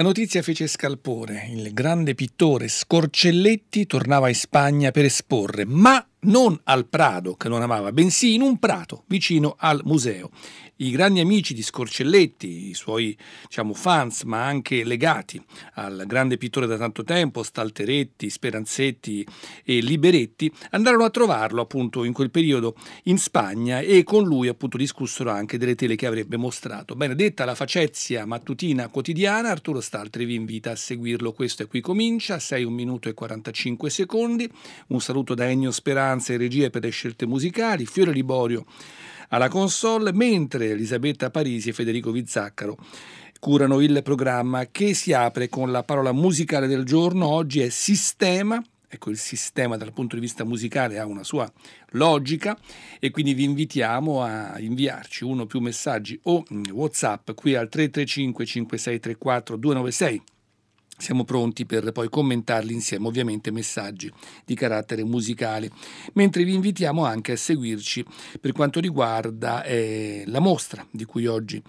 La notizia fece scalpore. Il grande pittore Scorcelletti tornava in Spagna per esporre, ma non al Prado, che non amava, bensì in un prato vicino al museo i grandi amici di Scorcelletti, i suoi diciamo, fans, ma anche legati al grande pittore da tanto tempo, Stalteretti, Speranzetti e Liberetti, andarono a trovarlo appunto in quel periodo in Spagna e con lui appunto discussero anche delle tele che avrebbe mostrato. Bene, detta la facezia mattutina quotidiana, Arturo Staltri vi invita a seguirlo. Questo è qui comincia, 6 1 minuto e 45 secondi. Un saluto da Ennio Speranza e regie per le scelte musicali, Fiore Liborio alla console, mentre Elisabetta Parisi e Federico Vizzaccaro curano il programma che si apre con la parola musicale del giorno. Oggi è sistema. Ecco, il sistema dal punto di vista musicale ha una sua logica e quindi vi invitiamo a inviarci uno o più messaggi o WhatsApp qui al 335 5634 296 siamo pronti per poi commentarli insieme, ovviamente messaggi di carattere musicale, mentre vi invitiamo anche a seguirci per quanto riguarda eh, la mostra di cui oggi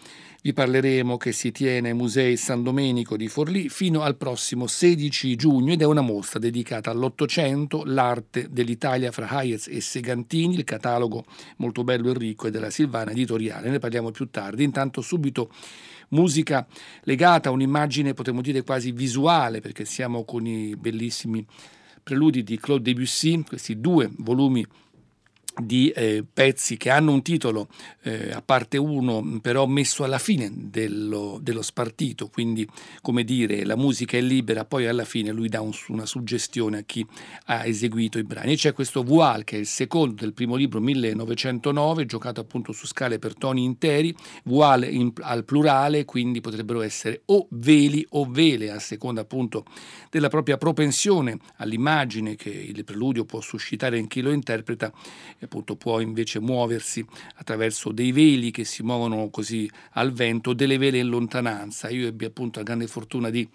vi parleremo che si tiene ai Musei San Domenico di Forlì fino al prossimo 16 giugno ed è una mostra dedicata all'Ottocento, l'arte dell'Italia fra Hayez e Segantini, il catalogo molto bello e ricco è della Silvana Editoriale, ne parliamo più tardi, intanto subito musica legata a un'immagine, potremmo dire quasi visuale, perché siamo con i bellissimi preludi di Claude Debussy, questi due volumi di eh, pezzi che hanno un titolo eh, a parte uno però messo alla fine dello, dello, spartito. Quindi come dire la musica è libera poi alla fine lui dà un, una suggestione a chi ha eseguito i brani. E c'è questo Voile che è il secondo del primo libro 1909 giocato appunto su scale per toni interi. Voile in, al plurale quindi potrebbero essere o veli o vele a seconda appunto della propria propensione all'immagine che il preludio può suscitare in chi lo interpreta appunto può invece muoversi attraverso dei veli che si muovono così al vento, delle vele in lontananza. Io ebbi appunto la grande fortuna di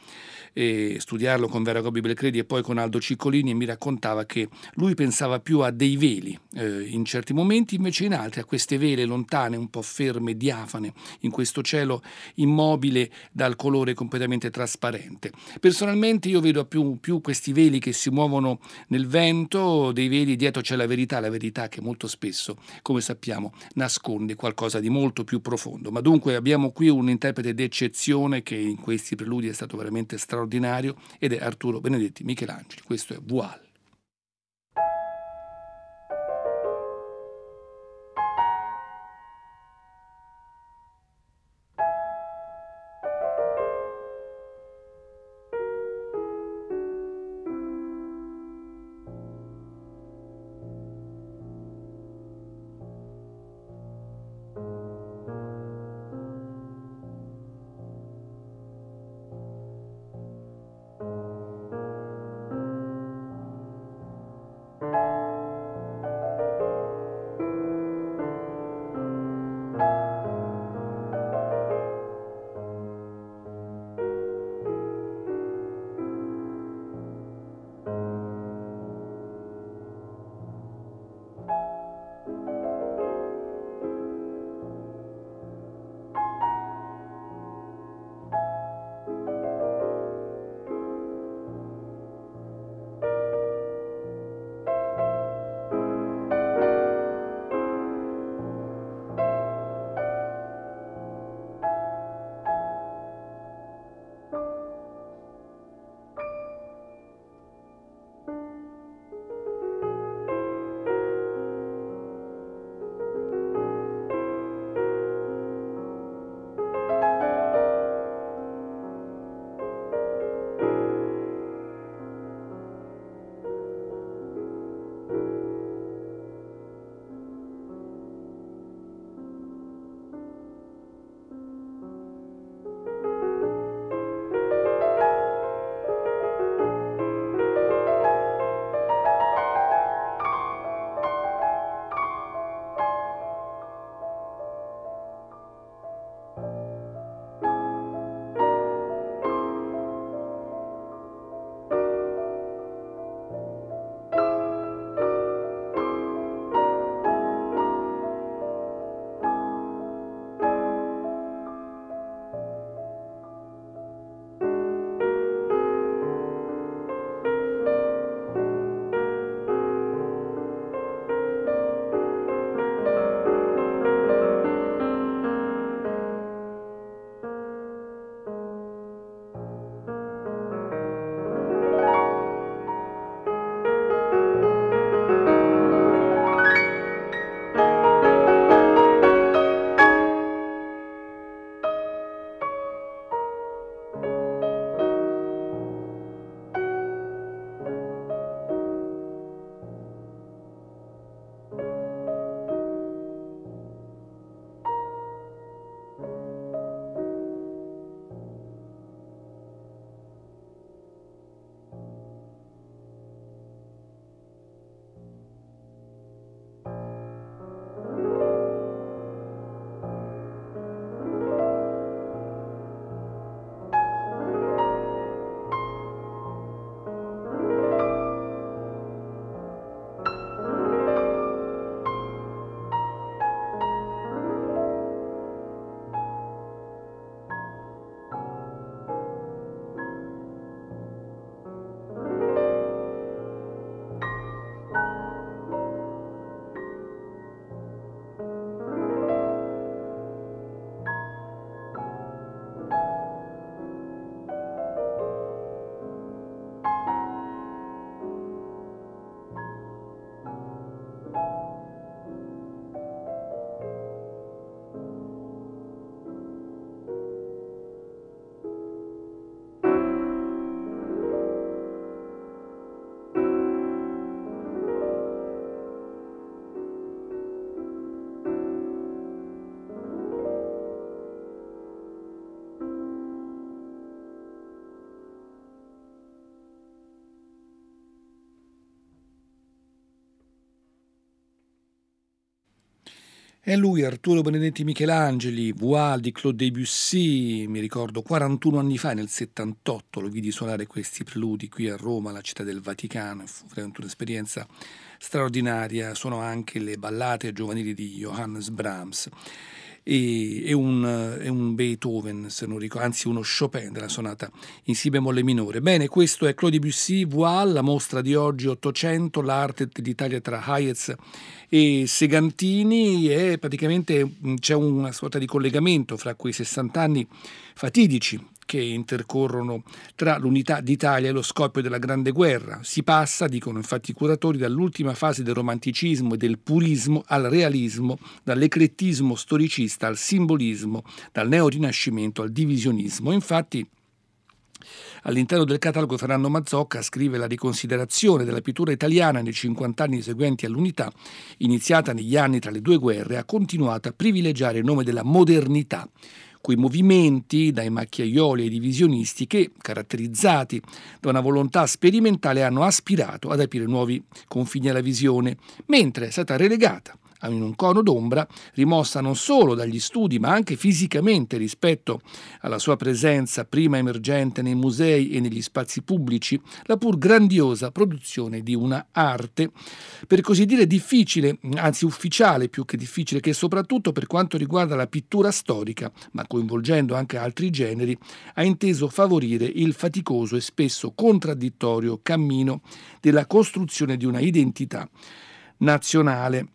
eh, studiarlo con Vera Gobi Belcredi e poi con Aldo Ciccolini e mi raccontava che lui pensava più a dei veli eh, in certi momenti, invece in altri a queste vele lontane, un po' ferme, diafane, in questo cielo immobile dal colore completamente trasparente. Personalmente io vedo più, più questi veli che si muovono nel vento, dei veli dietro c'è la verità, la verità che molto spesso, come sappiamo, nasconde qualcosa di molto più profondo. Ma dunque abbiamo qui un interprete d'eccezione che in questi preludi è stato veramente straordinario ed è Arturo Benedetti Michelangeli. Questo è Voile. È lui, Arturo Benedetti Michelangeli, Voile di Claude Debussy, mi ricordo 41 anni fa, nel 78, lo vidi suonare questi preludi qui a Roma, la città del Vaticano, fu veramente un'esperienza straordinaria, sono anche le ballate giovanili di Johannes Brahms e, e, un, e, un, Beethoven, se non ricordo, anzi uno Chopin della sonata in Si bemolle minore. Bene, questo è Claude Debussy, Voile, la mostra di oggi 800, l'arte d'Italia tra Hayez e Segantini e praticamente mm, c'è una sorta di collegamento fra quei 60 anni fatidici che intercorrono tra l'unità d'Italia e lo scoppio della Grande Guerra. Si passa, dicono infatti i curatori, dall'ultima fase del romanticismo e del purismo al realismo, dall'eclettismo storicista al simbolismo, dal neorinascimento al divisionismo. Infatti All'interno del catalogo Fernando Mazzocca scrive la riconsiderazione della pittura italiana nei 50 anni seguenti all'unità, iniziata negli anni tra le due guerre, ha continuato a privilegiare il nome della modernità quei movimenti dai macchiaioli ai divisionisti che, caratterizzati da una volontà sperimentale, hanno aspirato ad aprire nuovi confini alla visione, mentre è stata relegata in un cono d'ombra, rimossa non solo dagli studi ma anche fisicamente rispetto alla sua presenza prima emergente nei musei e negli spazi pubblici, la pur grandiosa produzione di una arte, per così dire difficile, anzi ufficiale più che difficile, che soprattutto per quanto riguarda la pittura storica, ma coinvolgendo anche altri generi, ha inteso favorire il faticoso e spesso contraddittorio cammino della costruzione di una identità nazionale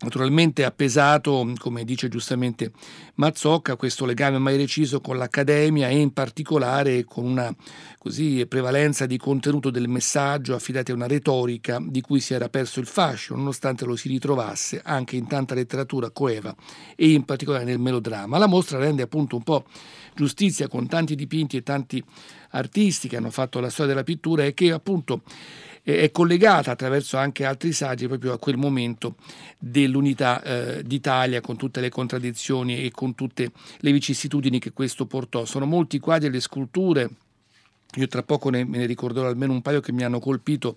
Naturalmente ha pesato, come dice giustamente Mazzocca, questo legame mai reciso con l'Accademia e in particolare con una così, prevalenza di contenuto del messaggio affidati a una retorica di cui si era perso il fascio, nonostante lo si ritrovasse anche in tanta letteratura coeva e in particolare nel melodramma. La mostra rende appunto un po' giustizia con tanti dipinti e tanti artisti che hanno fatto la storia della pittura e che appunto è collegata attraverso anche altri saggi proprio a quel momento dell'unità eh, d'Italia con tutte le contraddizioni e con tutte le vicissitudini che questo portò. Sono molti quadri e le sculture, io tra poco ne, ne ricorderò almeno un paio che mi hanno colpito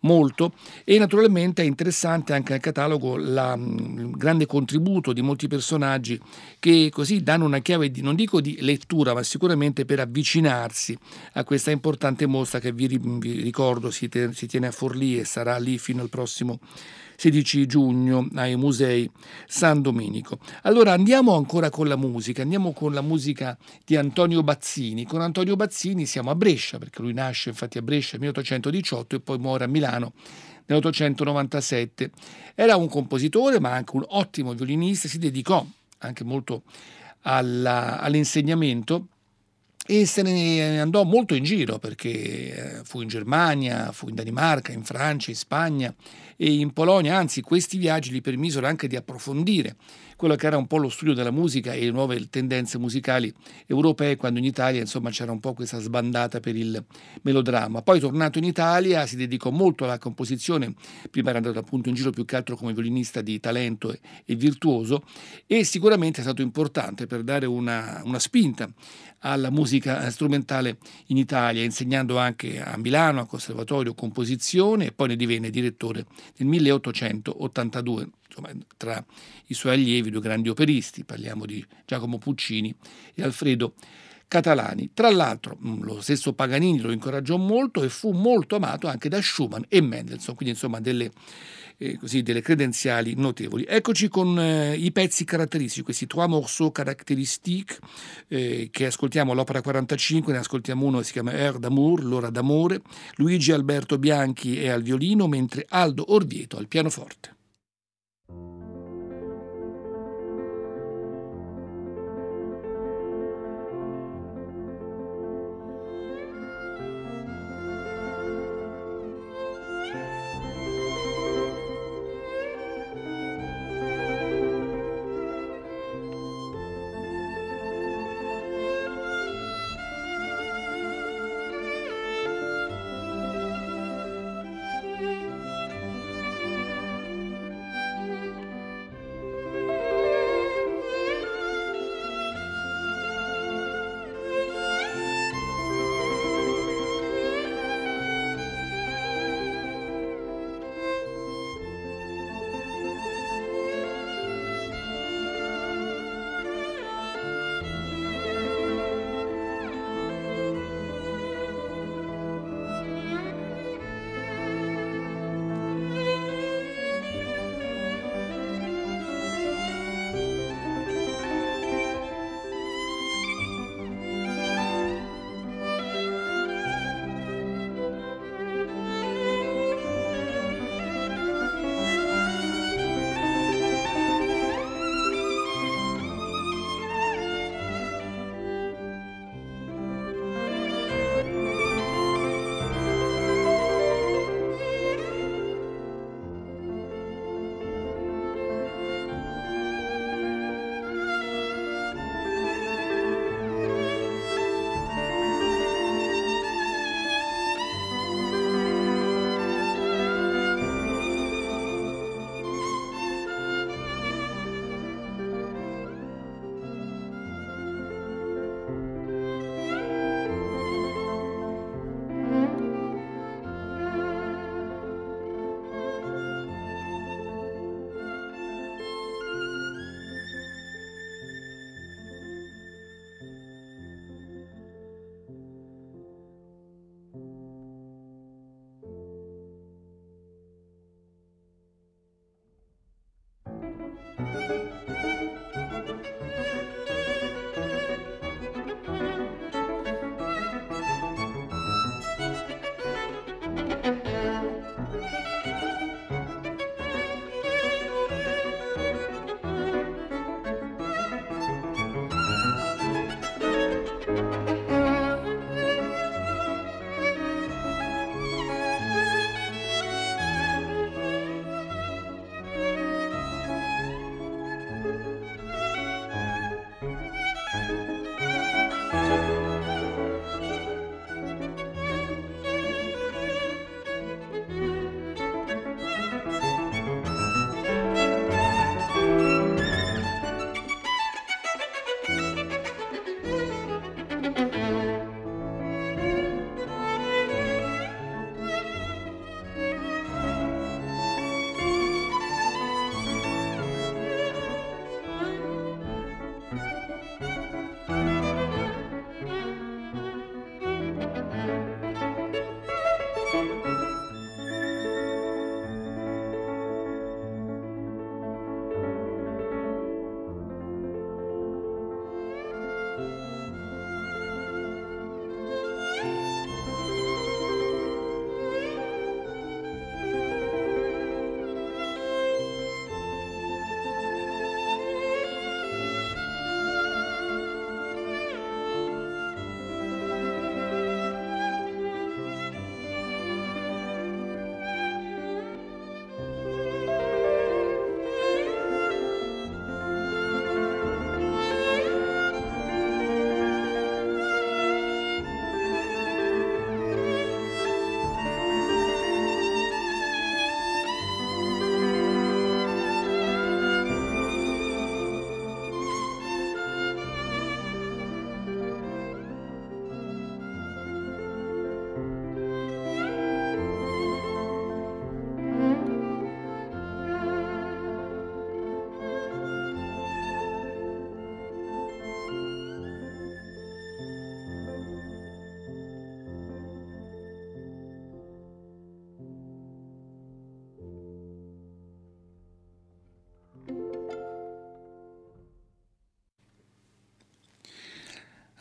molto e naturalmente è interessante anche nel catalogo la, il grande contributo di molti personaggi che così danno una chiave di, non dico di lettura, ma sicuramente per avvicinarsi a questa importante mostra che vi, vi ricordo si, te, si tiene a Forlì e sarà lì fino al prossimo 16 giugno ai musei San Domenico. Allora andiamo ancora con la musica, andiamo con la musica di Antonio Bazzini. Con Antonio Bazzini siamo a Brescia, perché lui nasce infatti a Brescia nel 1818 e poi muore a Milano nell'897. Era un compositore ma anche un ottimo violinista, si dedicò anche molto alla, all'insegnamento e se ne andò molto in giro perché eh, fu in Germania, fu in Danimarca, in Francia, in Spagna in Polonia, anzi questi viaggi gli permisero anche di approfondire quello che era un po' lo studio della musica e le nuove tendenze musicali europee quando in Italia insomma c'era un po' questa sbandata per il melodramma. Poi tornato in Italia si dedicò molto alla composizione, prima era andato appunto in giro più che altro come violinista di talento e, e virtuoso e sicuramente è stato importante per dare una, una spinta alla musica strumentale in Italia, insegnando anche a Milano, al Conservatorio Composizione e poi ne divenne direttore nel 1882. Insomma, tra i suoi allievi due grandi operisti, parliamo di Giacomo Puccini e Alfredo Catalani. Tra l'altro mm, lo stesso Paganini lo incoraggiò molto e fu molto amato anche da Schumann e Mendelssohn, quindi insomma delle, eh, così, delle credenziali notevoli. Eccoci con eh, i pezzi caratteristici, questi trois morceaux caractéristiques eh, che ascoltiamo all'opera 45, ne ascoltiamo uno che si chiama Heure d'amour, l'ora d'amore, Luigi Alberto Bianchi è al violino mentre Aldo Orvieto al pianoforte.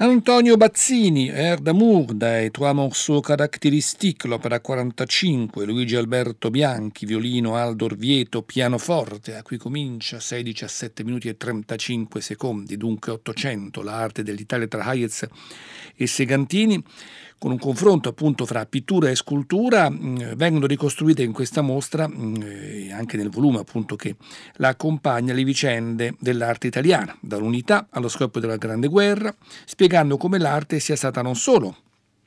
Antonio Bazzini, Air d'amour dai Trois morceaux caractéristiques, l'opera 45, Luigi Alberto Bianchi, violino Aldo Orvieto, pianoforte, a cui comincia 6, 17 minuti e 35 secondi, dunque 800, l'arte dell'Italia tra Hayez e Segantini con un confronto appunto fra pittura e scultura, mh, vengono ricostruite in questa mostra, mh, anche nel volume appunto che la accompagna, le vicende dell'arte italiana, dall'unità allo scoppio della Grande Guerra, spiegando come l'arte sia stata non solo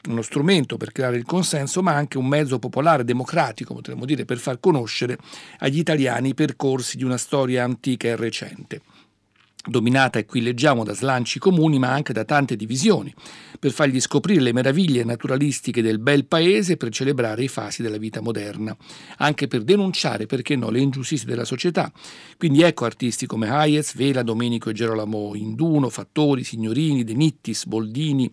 uno strumento per creare il consenso, ma anche un mezzo popolare, democratico, potremmo dire, per far conoscere agli italiani i percorsi di una storia antica e recente dominata, e qui leggiamo, da slanci comuni, ma anche da tante divisioni, per fargli scoprire le meraviglie naturalistiche del bel paese per celebrare i fasi della vita moderna, anche per denunciare, perché no, le ingiustizie della società. Quindi ecco artisti come Hayez, Vela, Domenico e Gerolamo Induno, Fattori, Signorini, De Nittis, Boldini,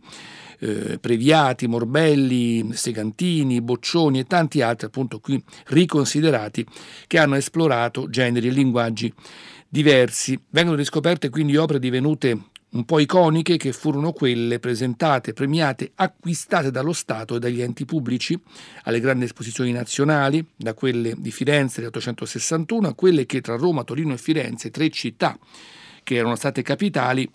eh, Previati, Morbelli, Segantini, Boccioni e tanti altri appunto qui riconsiderati che hanno esplorato generi e linguaggi diversi. Vengono riscoperte quindi opere divenute un po' iconiche che furono quelle presentate, premiate, acquistate dallo Stato e dagli enti pubblici alle grandi esposizioni nazionali, da quelle di Firenze del 861 a quelle che tra Roma, Torino e Firenze, tre città che erano state capitali,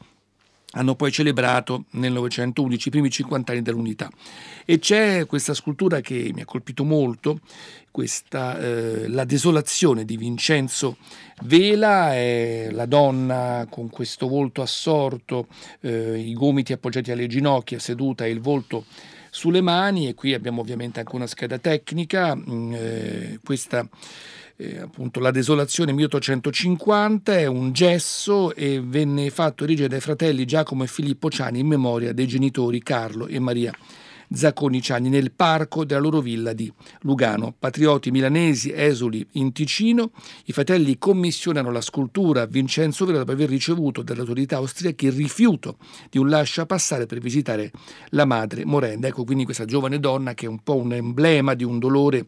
hanno poi celebrato nel 911 i primi 50 anni dell'unità. E c'è questa scultura che mi ha colpito molto, questa, eh, La desolazione di Vincenzo Vela, è la donna con questo volto assorto, eh, i gomiti appoggiati alle ginocchia, seduta e il volto sulle mani e qui abbiamo ovviamente anche una scheda tecnica, mm, eh, questa eh, appunto la desolazione 1850 è un gesso e venne fatto erigere dai fratelli Giacomo e Filippo Ciani in memoria dei genitori Carlo e Maria Zacconi Ciani nel parco della loro villa di Lugano. Patrioti milanesi esuli in Ticino, i fratelli commissionano la scultura a Vincenzo Vera dopo aver ricevuto dalle autorità austriache il rifiuto di un lascia passare per visitare la madre morenda. Ecco quindi questa giovane donna che è un po' un emblema di un dolore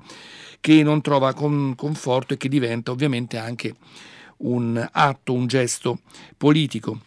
che non trova con, conforto e che diventa ovviamente anche un atto, un gesto politico.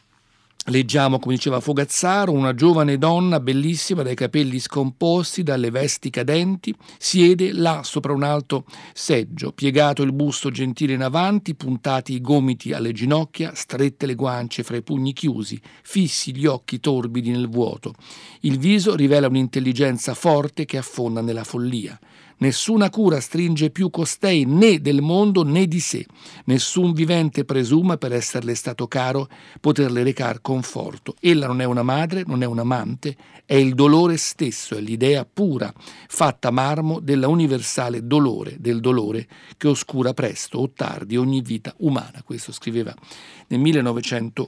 Leggiamo, come diceva Fogazzaro, una giovane donna bellissima dai capelli scomposti, dalle vesti cadenti, siede là sopra un alto seggio, piegato il busto gentile in avanti, puntati i gomiti alle ginocchia, strette le guance fra i pugni chiusi, fissi gli occhi torbidi nel vuoto. Il viso rivela un'intelligenza forte che affonda nella follia. Nessuna cura stringe più costei né del mondo né di sé. Nessun vivente presuma, per esserle stato caro, poterle recar conforto. Ella non è una madre, non è un amante, è il dolore stesso, è l'idea pura, fatta marmo della universale dolore, del dolore che oscura presto o tardi ogni vita umana. Questo scriveva nel 1900.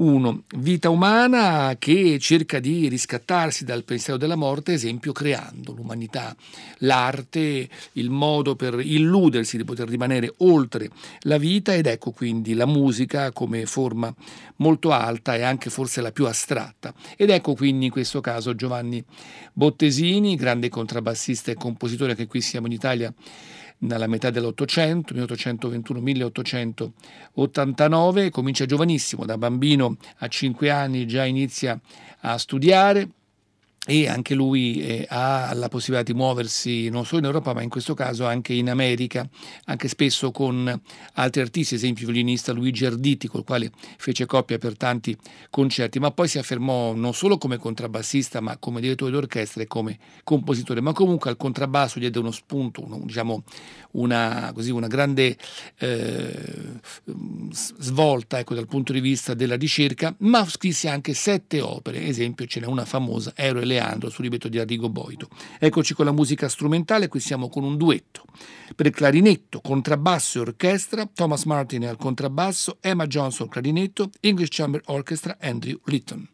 Uno, vita umana che cerca di riscattarsi dal pensiero della morte, esempio creando l'umanità, l'arte, il modo per illudersi di poter rimanere oltre la vita ed ecco quindi la musica come forma molto alta e anche forse la più astratta. Ed ecco quindi in questo caso Giovanni Bottesini, grande contrabbassista e compositore che qui siamo in Italia nella metà dell'Ottocento, 1821-1889, comincia giovanissimo, da bambino a 5 anni già inizia a studiare, e anche lui eh, ha la possibilità di muoversi non solo in Europa ma in questo caso anche in America, anche spesso con altri artisti, esempio il violinista Luigi Arditi col quale fece coppia per tanti concerti, ma poi si affermò non solo come contrabbassista ma come direttore d'orchestra e come compositore, ma comunque al contrabbasso diede uno spunto, uno, diciamo una, così, una grande eh, svolta ecco, dal punto di vista della ricerca, ma scrisse anche sette opere, esempio ce n'è una famosa, Ero e Leandro, sul libretto di Arrigo Boito. Eccoci con la musica strumentale, qui siamo con un duetto. Per clarinetto, contrabbasso e orchestra, Thomas Martin al contrabbasso, Emma Johnson al clarinetto, English Chamber Orchestra, Andrew Litton.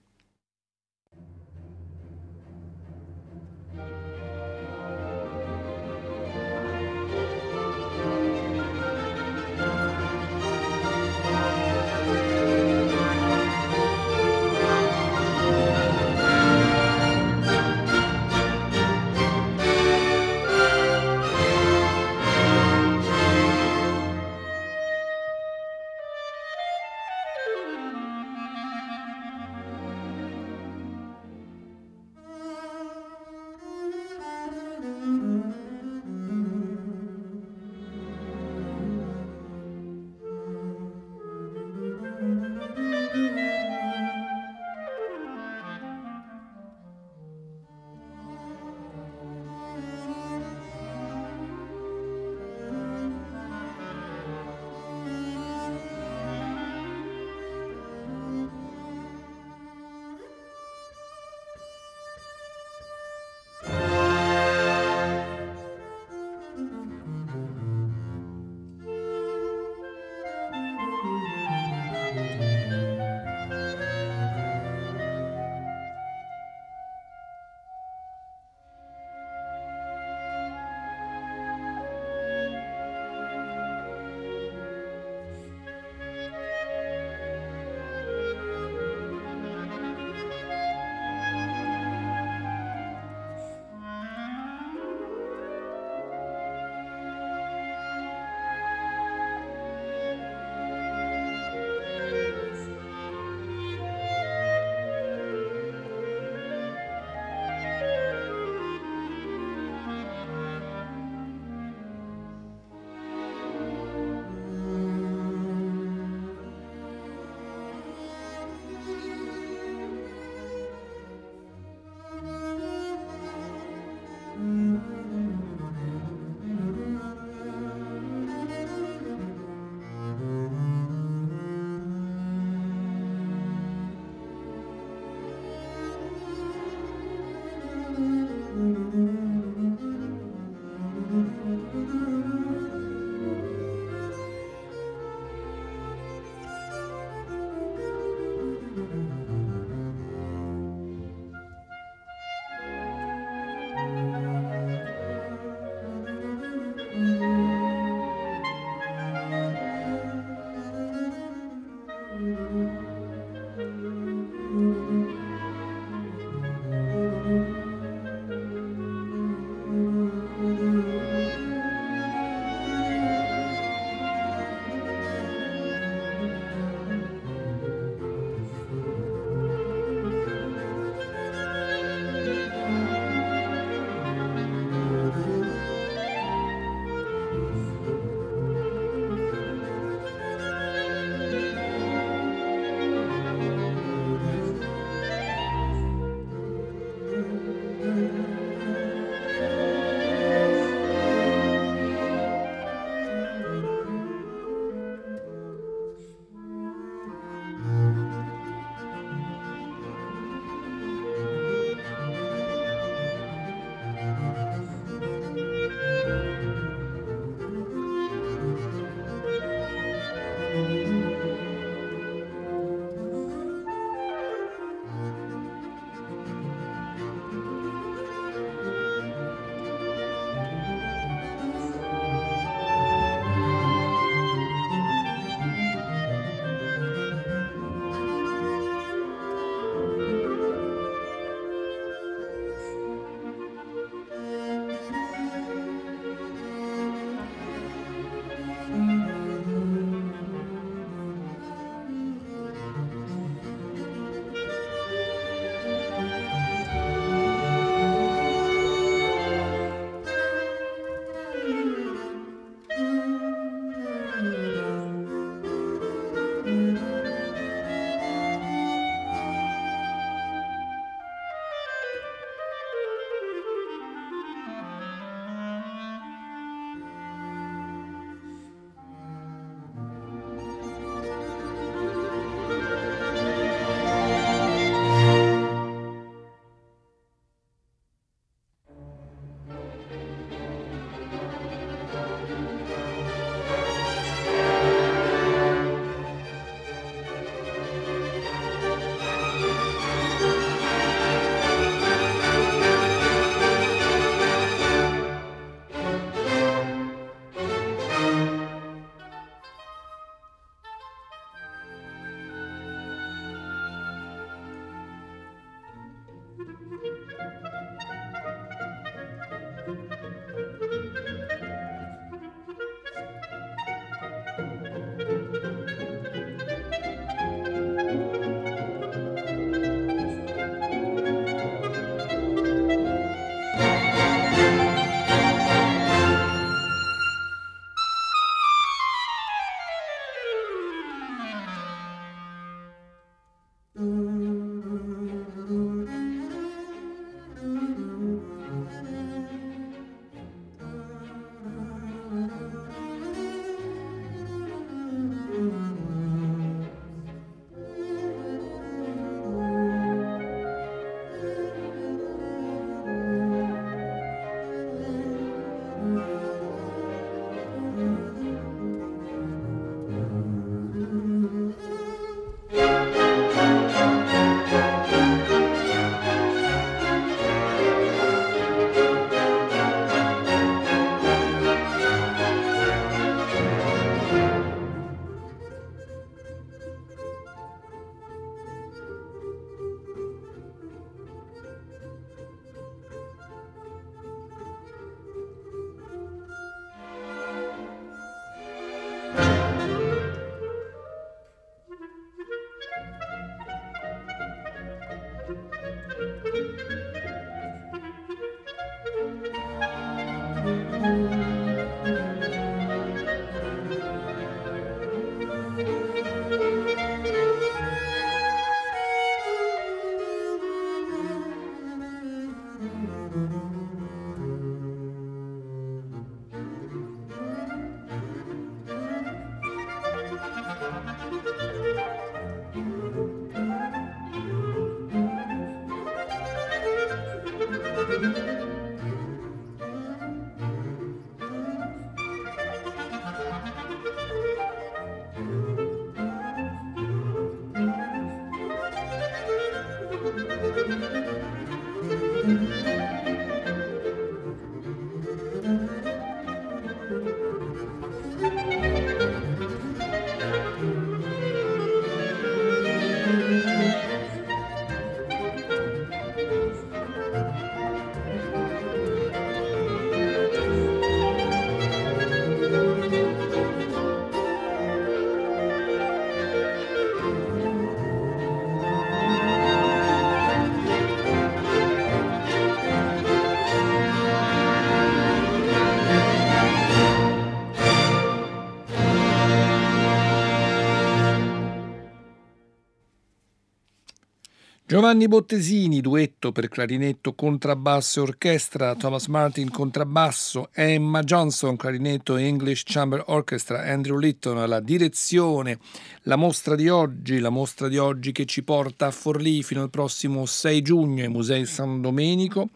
Giovanni Bottesini, duetto per clarinetto, contrabbasso e orchestra, Thomas Martin contrabbasso, Emma Johnson, clarinetto English Chamber Orchestra, Andrew Litton alla direzione. La mostra di oggi, la mostra di oggi che ci porta a Forlì fino al prossimo 6 giugno ai Musei San Domenico.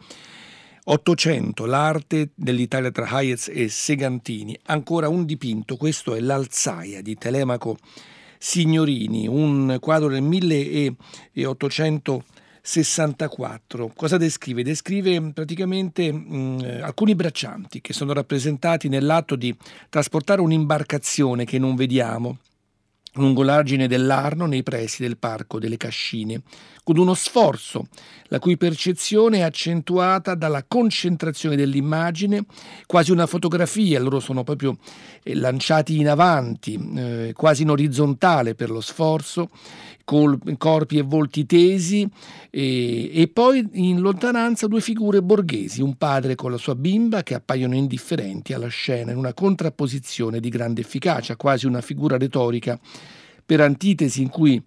800, l'arte dell'Italia tra Hayez e Segantini. Ancora un dipinto, questo è l'Alzaia di Telemaco Signorini, un quadro del 1864. Cosa descrive? Descrive praticamente mh, alcuni braccianti che sono rappresentati nell'atto di trasportare un'imbarcazione che non vediamo lungo l'argine dell'Arno nei pressi del Parco delle Cascine, con uno sforzo la cui percezione è accentuata dalla concentrazione dell'immagine, quasi una fotografia, loro sono proprio eh, lanciati in avanti, eh, quasi in orizzontale per lo sforzo, con corpi e volti tesi e, e, poi in lontananza due figure borghesi, un padre con la sua bimba che appaiono indifferenti alla scena in una contrapposizione di grande efficacia, quasi una figura retorica. Per antitesi in cui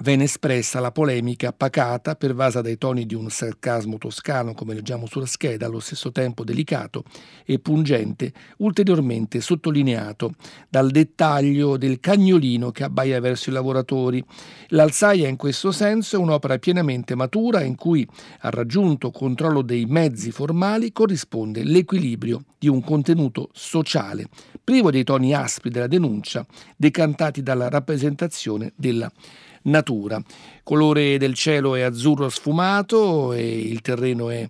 venne espressa la polemica pacata, pervasa dai toni di un sarcasmo toscano, come leggiamo sulla scheda, allo stesso tempo delicato e pungente, ulteriormente sottolineato dal dettaglio del cagnolino che abbaia verso i lavoratori. L'Alzaia in questo senso è un'opera pienamente matura in cui, al raggiunto controllo dei mezzi formali, corrisponde l'equilibrio di un contenuto sociale, privo dei toni aspri della denuncia, decantati dalla rappresentazione della natura. Colore del cielo è azzurro sfumato e il terreno è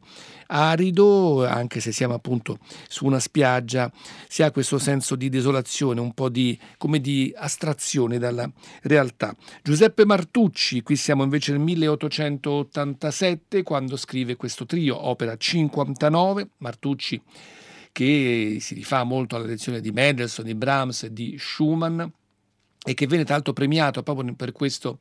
arido, anche se siamo appunto su una spiaggia, si ha questo senso di desolazione, un po' di, come di astrazione dalla realtà. Giuseppe Martucci, qui siamo invece nel 1887 quando scrive questo trio, opera 59, Martucci che si rifà molto alla lezione di Mendelssohn, di Brahms e di Schumann e che venne tra l'altro premiato proprio per questo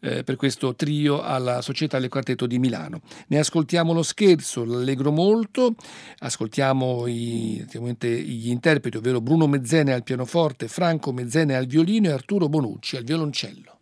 eh, per questo trio alla Società del Quartetto di Milano. Ne ascoltiamo lo scherzo, l'allegro molto, ascoltiamo i, gli interpreti, ovvero Bruno Mezzene al pianoforte, Franco Mezzene al violino e Arturo Bonucci al violoncello.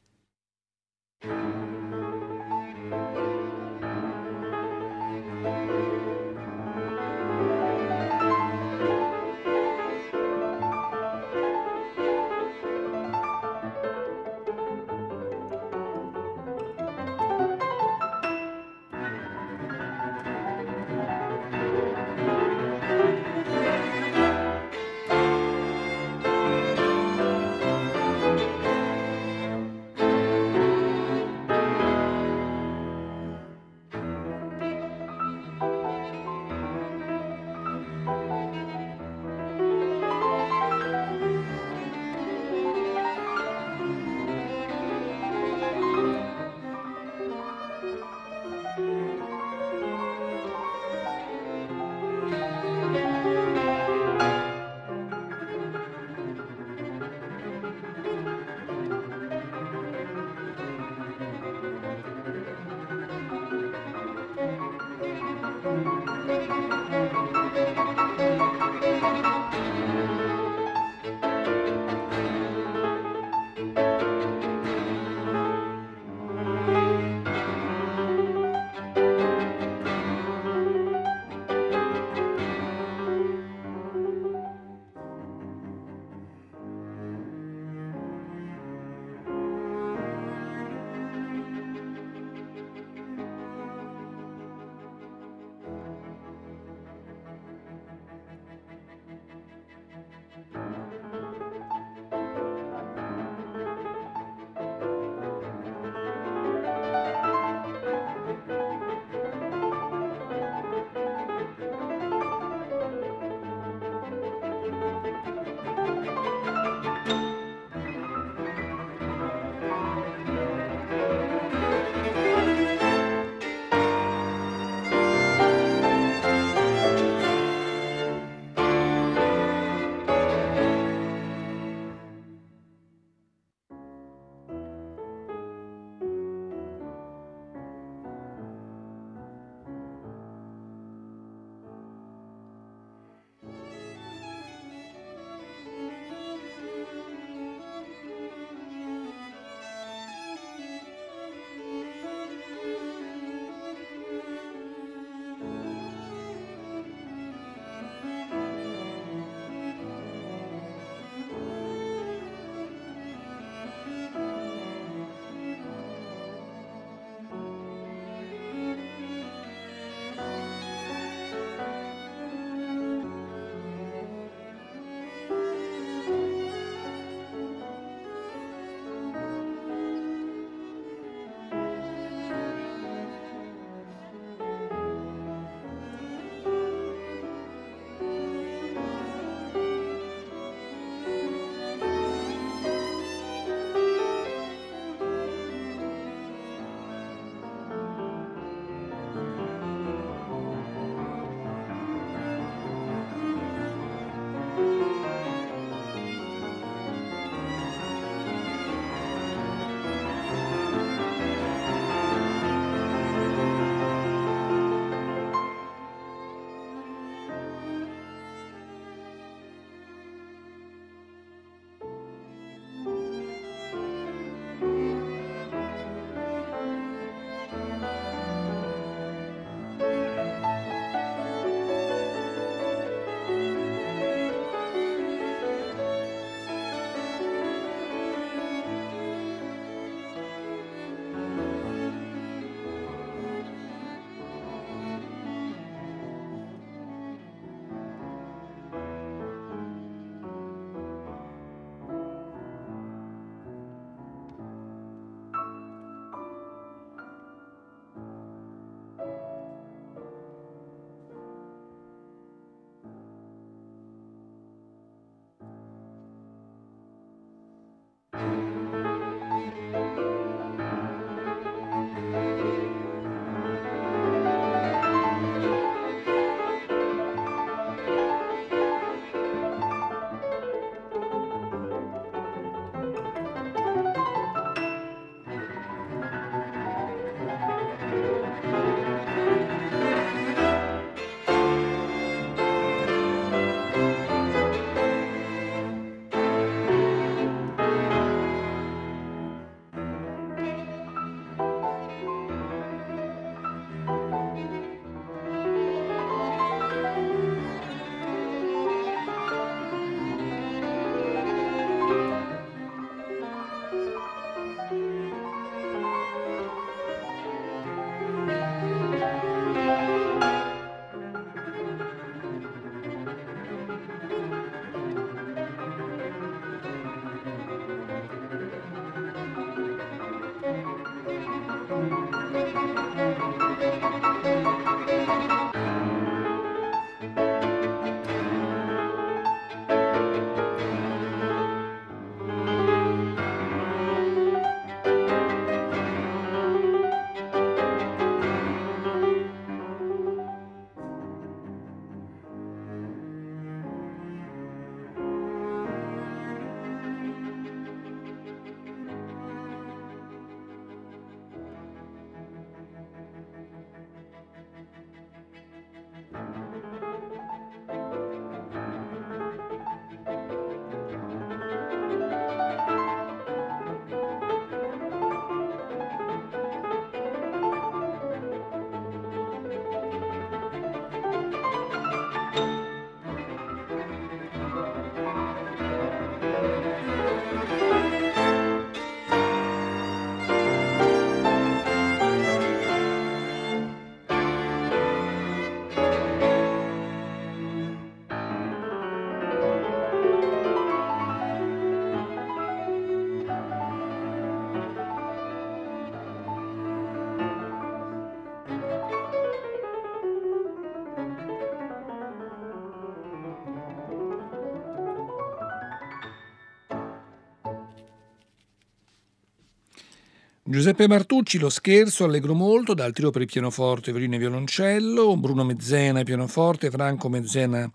Giuseppe Martucci, Lo scherzo, allegro molto, dal trio per il pianoforte, violino e violoncello, Bruno Mezzena, pianoforte, Franco Mezzena,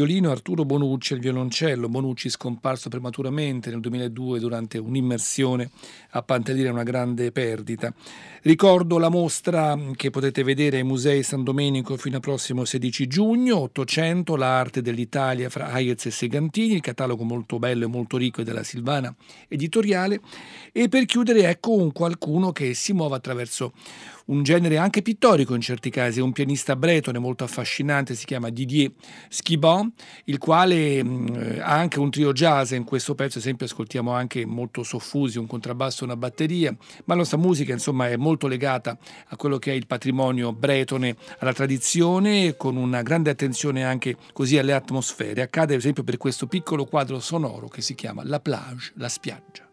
violino, Arturo Bonucci al violoncello. Bonucci scomparso prematuramente nel 2002 durante un'immersione a Pantelire, una grande perdita. Ricordo la mostra che potete vedere ai Musei San Domenico fino al prossimo 16 giugno, 800, l'arte dell'Italia fra Hayez e Segantini, il catalogo molto bello e molto ricco della Silvana Editoriale. E per chiudere ecco un qualcuno che si muove attraverso un genere anche pittorico in certi casi, un pianista bretone molto affascinante, si chiama Didier Schibon, il quale mh, ha anche un trio jazz, in questo pezzo ad esempio ascoltiamo anche molto soffusi, un contrabbasso e una batteria, ma la nostra musica insomma è molto legata a quello che è il patrimonio bretone, alla tradizione, con una grande attenzione anche così alle atmosfere. Accade ad esempio per questo piccolo quadro sonoro che si chiama La plage, la spiaggia.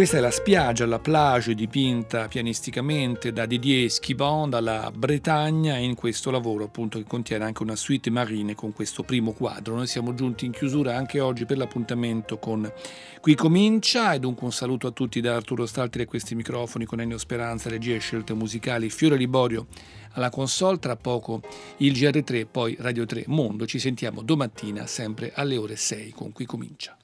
Questa è la spiaggia, la plage dipinta pianisticamente da Didier Schibon dalla Bretagna in questo lavoro appunto che contiene anche una suite marine con questo primo quadro. Noi siamo giunti in chiusura anche oggi per l'appuntamento con Qui comincia e dunque un saluto a tutti da Arturo Staltri a questi microfoni con Ennio Speranza, regia e scelte musicali, Fiore Liborio alla console, tra poco il GR3, poi Radio 3 Mondo. Ci sentiamo domattina sempre alle ore 6 con Qui comincia.